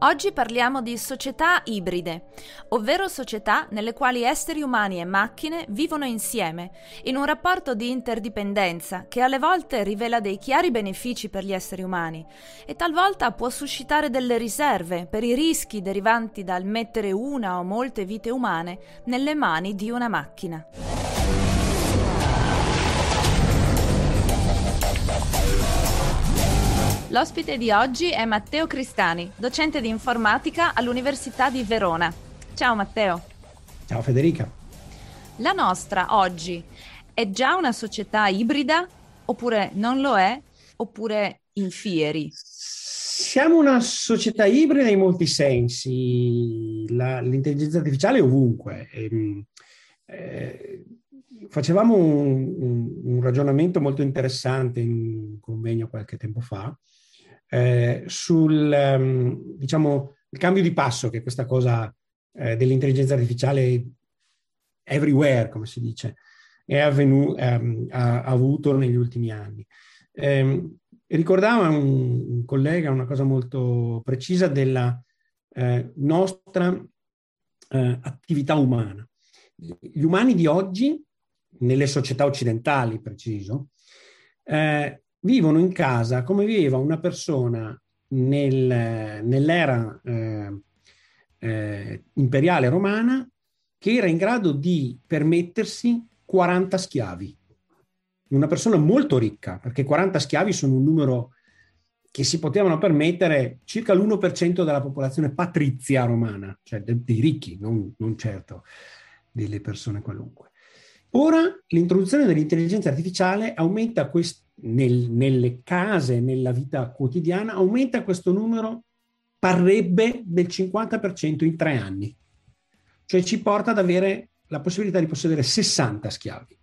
Oggi parliamo di società ibride, ovvero società nelle quali esseri umani e macchine vivono insieme, in un rapporto di interdipendenza che alle volte rivela dei chiari benefici per gli esseri umani e talvolta può suscitare delle riserve per i rischi derivanti dal mettere una o molte vite umane nelle mani di una macchina. L'ospite di oggi è Matteo Cristani, docente di informatica all'Università di Verona. Ciao Matteo. Ciao Federica. La nostra oggi è già una società ibrida oppure non lo è oppure in fieri? Siamo una società ibrida in molti sensi. La, l'intelligenza artificiale è ovunque. E, ehm, eh, facevamo un, un, un, ragionamento molto interessante in un convegno qualche tempo fa eh, sul um, diciamo, cambio di passo che questa cosa eh, dell'intelligenza artificiale everywhere, come si dice, um, ha, ha, avuto negli ultimi anni. Eh, ricordava un, un, collega una cosa molto precisa della eh, nostra eh, attività umana. Gli umani di oggi, nelle società occidentali, preciso, eh, vivono in casa come viveva una persona nel, nell'era eh, eh, imperiale romana che era in grado di permettersi 40 schiavi. Una persona molto ricca, perché 40 schiavi sono un numero che si potevano permettere circa l'1% della popolazione patrizia romana, cioè dei, ricchi, non, non certo delle persone qualunque. Ora l'introduzione dell'intelligenza artificiale aumenta quest- nel, nelle case, nella vita quotidiana, aumenta questo numero, parrebbe del 50% in tre anni. Cioè ci porta ad avere la possibilità di possedere 60 schiavi.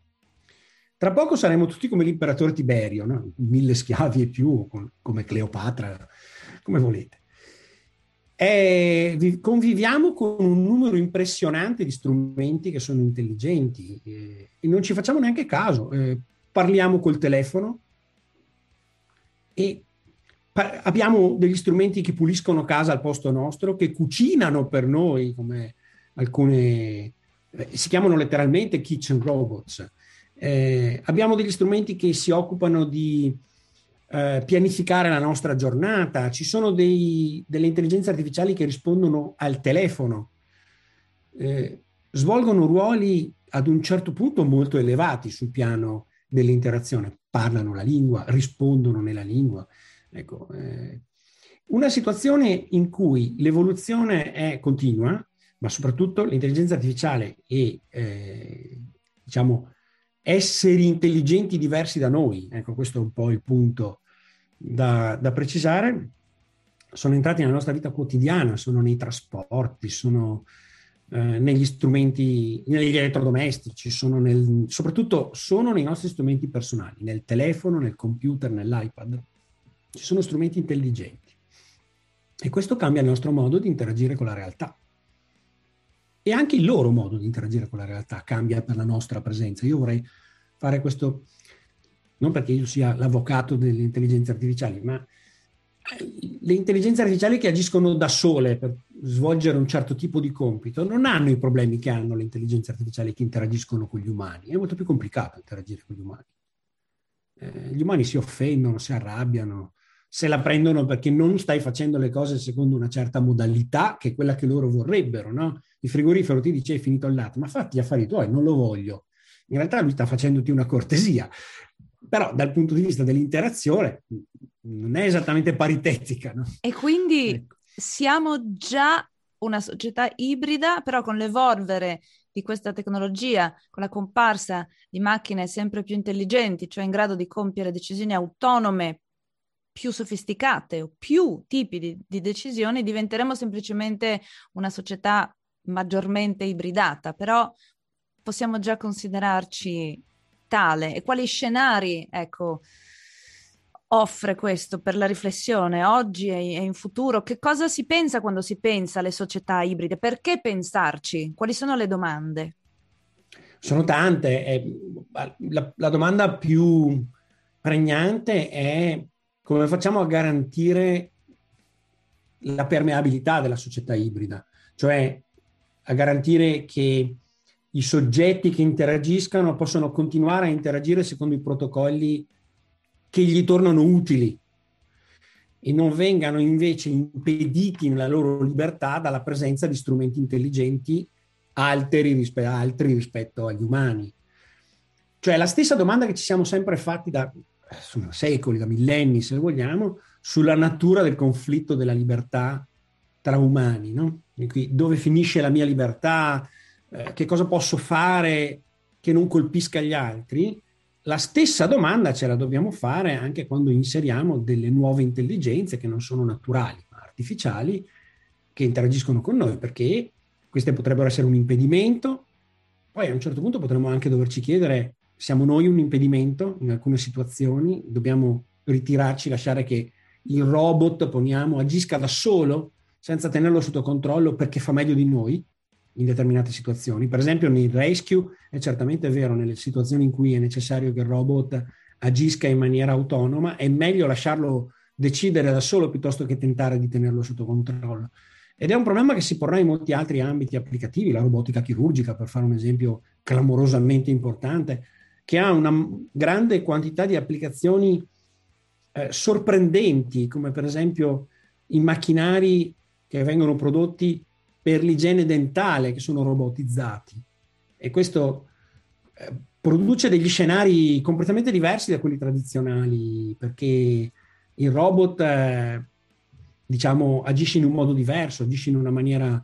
Tra poco saremo tutti come l'imperatore Tiberio, no? mille schiavi e più, come Cleopatra, come volete. E conviviamo con un numero impressionante di strumenti che sono intelligenti e non ci facciamo neanche caso. Eh, parliamo col telefono, e abbiamo degli strumenti che puliscono casa al posto nostro, che cucinano per noi, come alcune eh, si chiamano letteralmente kitchen robots. Eh, abbiamo degli strumenti che si occupano di eh, pianificare la nostra giornata, ci sono dei, delle intelligenze artificiali che rispondono al telefono, eh, svolgono ruoli ad un certo punto molto elevati sul piano dell'interazione parlano la lingua, rispondono nella lingua. Ecco, eh, una situazione in cui l'evoluzione è continua, ma soprattutto l'intelligenza artificiale e eh, diciamo esseri intelligenti diversi da noi, ecco questo è un po' il punto da, da precisare, sono entrati nella nostra vita quotidiana, sono nei trasporti, sono eh, negli strumenti, negli elettrodomestici, sono nel, soprattutto sono nei nostri strumenti personali, nel telefono, nel computer, nell'iPad. Ci sono strumenti intelligenti. E questo cambia il nostro modo di interagire con la realtà. E anche il loro modo di interagire con la realtà cambia per la nostra presenza. Io vorrei fare questo, non perché io sia l'avvocato delle intelligenze artificiali, ma le intelligenze artificiali che agiscono da sole per svolgere un certo tipo di compito non hanno i problemi che hanno le intelligenze artificiali che interagiscono con gli umani. È molto più complicato interagire con gli umani. Eh, gli umani si offendono, si arrabbiano, se la prendono perché non stai facendo le cose secondo una certa modalità che è quella che loro vorrebbero. No? Il frigorifero ti dice hai finito il latte, ma fatti gli affari tuoi, non lo voglio. In realtà lui sta facendoti una cortesia, però dal punto di vista dell'interazione non è esattamente paritetica. No? E quindi ecco. siamo già una società ibrida, però con l'evolvere di questa tecnologia, con la comparsa di macchine sempre più intelligenti, cioè in grado di compiere decisioni autonome più sofisticate o più tipi di, di decisioni, diventeremo semplicemente una società maggiormente ibridata, però possiamo già considerarci tale e quali scenari, ecco, offre questo per la riflessione oggi e in futuro? Che cosa si pensa quando si pensa alle società ibride? Perché pensarci? Quali sono le domande? Sono tante. La, la domanda più pregnante è come facciamo a garantire la permeabilità della società ibrida, cioè a garantire che i soggetti che interagiscano possono continuare a interagire secondo i protocolli che gli tornano utili e non vengano invece impediti nella loro libertà dalla presenza di strumenti intelligenti altri, rispe- altri rispetto agli umani. Cioè la stessa domanda che ci siamo sempre fatti da insomma, secoli, da millenni se vogliamo, sulla natura del conflitto della libertà tra umani, no? dove finisce la mia libertà, eh, che cosa posso fare che non colpisca gli altri, la stessa domanda ce la dobbiamo fare anche quando inseriamo delle nuove intelligenze che non sono naturali, ma artificiali, che interagiscono con noi, perché queste potrebbero essere un impedimento. Poi a un certo punto potremmo anche doverci chiedere, siamo noi un impedimento in alcune situazioni? Dobbiamo ritirarci, lasciare che il robot, poniamo, agisca da solo senza tenerlo sotto controllo perché fa meglio di noi in determinate situazioni. Per esempio nel rescue è certamente vero, nelle situazioni in cui è necessario che il robot agisca in maniera autonoma, è meglio lasciarlo decidere da solo piuttosto che tentare di tenerlo sotto controllo. Ed è un problema che si porrà in molti altri ambiti applicativi, la robotica chirurgica, per fare un esempio clamorosamente importante, che ha una grande quantità di applicazioni eh, sorprendenti, come per esempio i macchinari che vengono prodotti per l'igiene dentale, che sono robotizzati. E questo eh, produce degli scenari completamente diversi da quelli tradizionali, perché il robot, eh, diciamo, agisce in un modo diverso, agisce in una maniera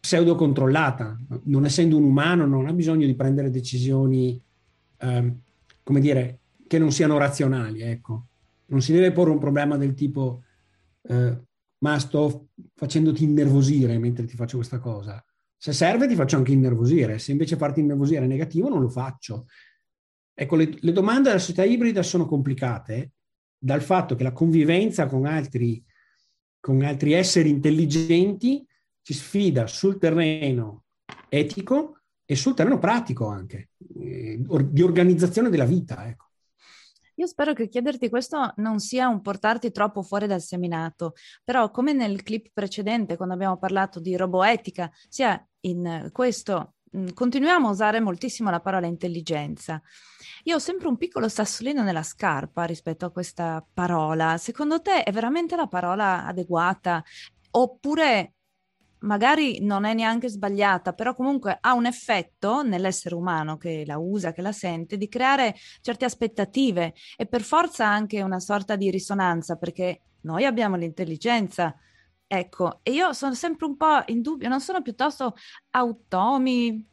pseudo controllata. Non essendo un umano, non ha bisogno di prendere decisioni, eh, come dire, che non siano razionali, ecco. Non si deve porre un problema del tipo eh, ma sto facendoti innervosire mentre ti faccio questa cosa. Se serve ti faccio anche innervosire, se invece farti innervosire è negativo non lo faccio. Ecco, le, le domande della società ibrida sono complicate dal fatto che la convivenza con altri, con altri esseri intelligenti ci sfida sul terreno etico e sul terreno pratico anche, eh, di organizzazione della vita. Ecco. Io spero che chiederti questo non sia un portarti troppo fuori dal seminato, però come nel clip precedente, quando abbiamo parlato di roboetica, sia in questo mm, continuiamo a usare moltissimo la parola intelligenza. Io ho sempre un piccolo sassolino nella scarpa rispetto a questa parola. Secondo te è veramente la parola adeguata? Oppure magari non è neanche sbagliata, però comunque ha un effetto nell'essere umano che la usa, che la sente, di creare certe aspettative e per forza anche una sorta di risonanza, perché noi abbiamo l'intelligenza. Ecco, e io sono sempre un po' in dubbio, non sono piuttosto automi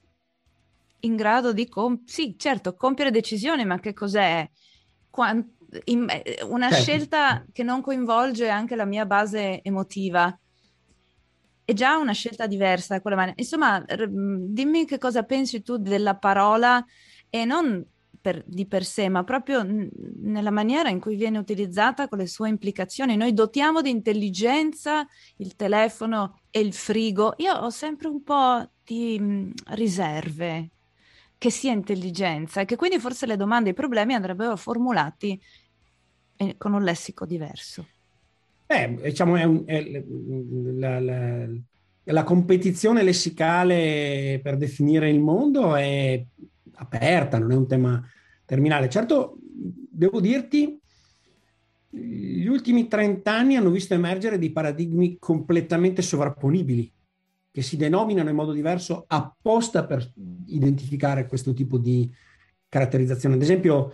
in grado di, comp- sì, certo, compiere decisioni, ma che cos'è? Quant- in- una certo. scelta che non coinvolge anche la mia base emotiva è già una scelta diversa. Quella Insomma, r- dimmi che cosa pensi tu della parola e non per, di per sé, ma proprio n- nella maniera in cui viene utilizzata con le sue implicazioni. Noi dotiamo di intelligenza il telefono e il frigo. Io ho sempre un po' di mh, riserve che sia intelligenza e che quindi forse le domande e i problemi andrebbero formulati eh, con un lessico diverso. Eh, diciamo, è, un, è la, la, la, competizione lessicale per definire il mondo è aperta, non è un tema terminale. Certo, devo dirti, gli ultimi 30 anni hanno visto emergere dei paradigmi completamente sovrapponibili, che si denominano in modo diverso apposta per identificare questo tipo di caratterizzazione. Ad esempio,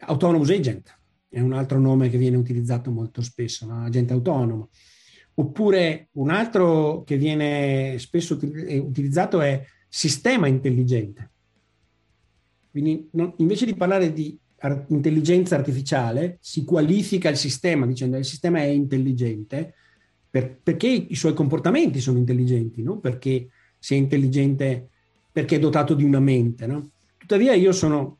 autonomous agent è un altro nome che viene utilizzato molto spesso, no? agente autonomo. Oppure un altro che viene spesso utilizzato è sistema intelligente. Quindi non, invece di parlare di ar- intelligenza artificiale, si qualifica il sistema dicendo che il sistema è intelligente per, perché i suoi comportamenti sono intelligenti, non perché sia intelligente perché è dotato di una mente. No? Tuttavia io sono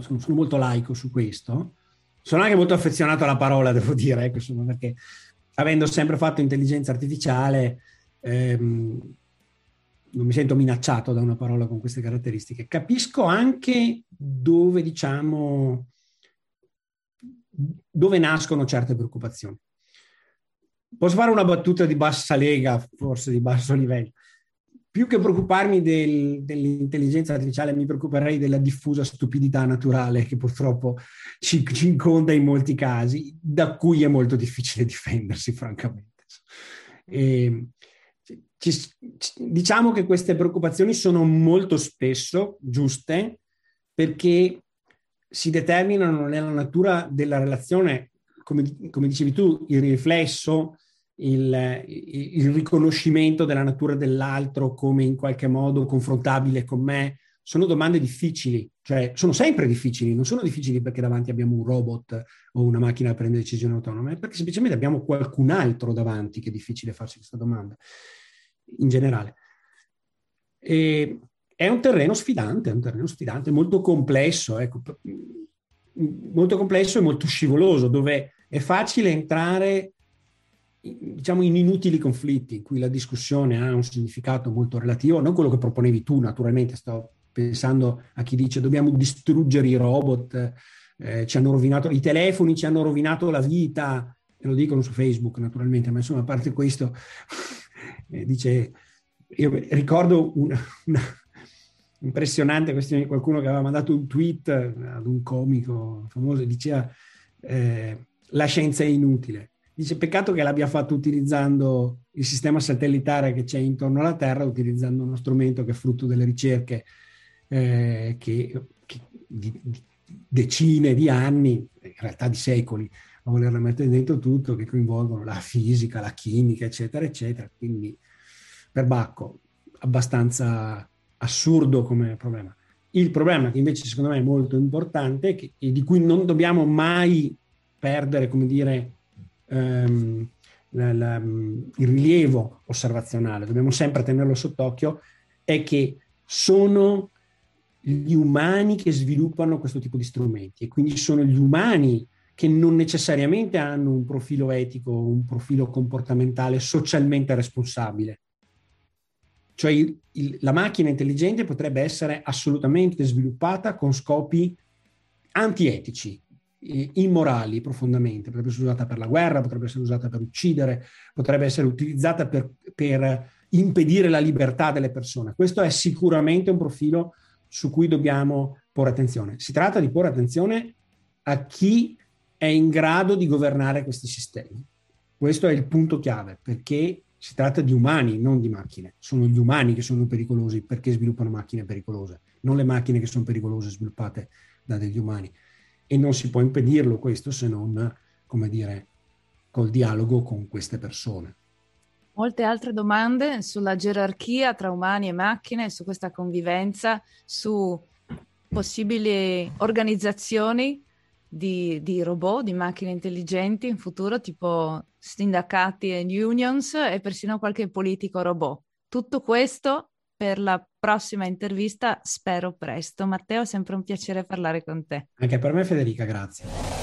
sono, sono, molto laico su questo. Sono anche molto affezionato alla parola, devo dire, ecco, insomma, perché avendo sempre fatto intelligenza artificiale, ehm, non mi sento minacciato da una parola con queste caratteristiche. Capisco anche dove, diciamo, dove nascono certe preoccupazioni. posso fare una battuta di bassa lega, forse di basso livello. Più che preoccuparmi del, dell'intelligenza artificiale, mi preoccuperei della diffusa stupidità naturale che purtroppo ci, ci inconda in molti casi, da cui è molto difficile difendersi, francamente. E, ci, diciamo che queste preoccupazioni sono molto spesso giuste perché si determinano nella natura della relazione, come, come dicevi tu, il riflesso, il, il, riconoscimento della natura dell'altro come in qualche modo confrontabile con me, sono domande difficili, cioè sono sempre difficili, non sono difficili perché davanti abbiamo un robot o una macchina che prende decisioni autonome, perché semplicemente abbiamo qualcun altro davanti che è difficile farsi questa domanda, in generale. E è un terreno sfidante, è un terreno sfidante, molto complesso, ecco, molto complesso e molto scivoloso, dove è facile entrare diciamo in inutili conflitti in cui la discussione ha un significato molto relativo, non quello che proponevi tu naturalmente, sto pensando a chi dice dobbiamo distruggere i robot, eh, ci hanno rovinato i telefoni, ci hanno rovinato la vita, e lo dicono su Facebook naturalmente, ma insomma a parte questo, eh, dice, io ricordo una, una impressionante questione di qualcuno che aveva mandato un tweet ad un comico famoso diceva eh, la scienza è inutile. Dice peccato che l'abbia fatto utilizzando il sistema satellitare che c'è intorno alla Terra, utilizzando uno strumento che è frutto delle ricerche eh, che, che di, di decine di anni, in realtà di secoli, a volerla mettere dentro tutto, che coinvolgono la fisica, la chimica, eccetera, eccetera. Quindi, per Bacco, abbastanza assurdo come problema. Il problema che invece secondo me è molto importante e di cui non dobbiamo mai perdere, come dire, ehm, la, la, il rilievo osservazionale, dobbiamo sempre tenerlo sott'occhio, è che sono gli umani che sviluppano questo tipo di strumenti e quindi sono gli umani che non necessariamente hanno un profilo etico, un profilo comportamentale socialmente responsabile. Cioè il, il, la macchina intelligente potrebbe essere assolutamente sviluppata con scopi antietici, immorali profondamente, potrebbe essere usata per la guerra, potrebbe essere usata per uccidere, potrebbe essere utilizzata per, per impedire la libertà delle persone. Questo è sicuramente un profilo su cui dobbiamo porre attenzione. Si tratta di porre attenzione a chi è in grado di governare questi sistemi. Questo è il punto chiave, perché si tratta di umani, non di macchine. Sono gli umani che sono pericolosi perché sviluppano macchine pericolose, non le macchine che sono pericolose sviluppate da degli umani e non si può impedirlo questo se non, come dire, col dialogo con queste persone. Molte altre domande sulla gerarchia tra umani e macchine, su questa convivenza, su possibili organizzazioni di, di, robot, di macchine intelligenti in futuro, tipo sindacati e unions e persino qualche politico robot. Tutto questo per la prossima intervista, spero presto. Matteo, sempre un piacere parlare con te. Anche per me Federica, grazie.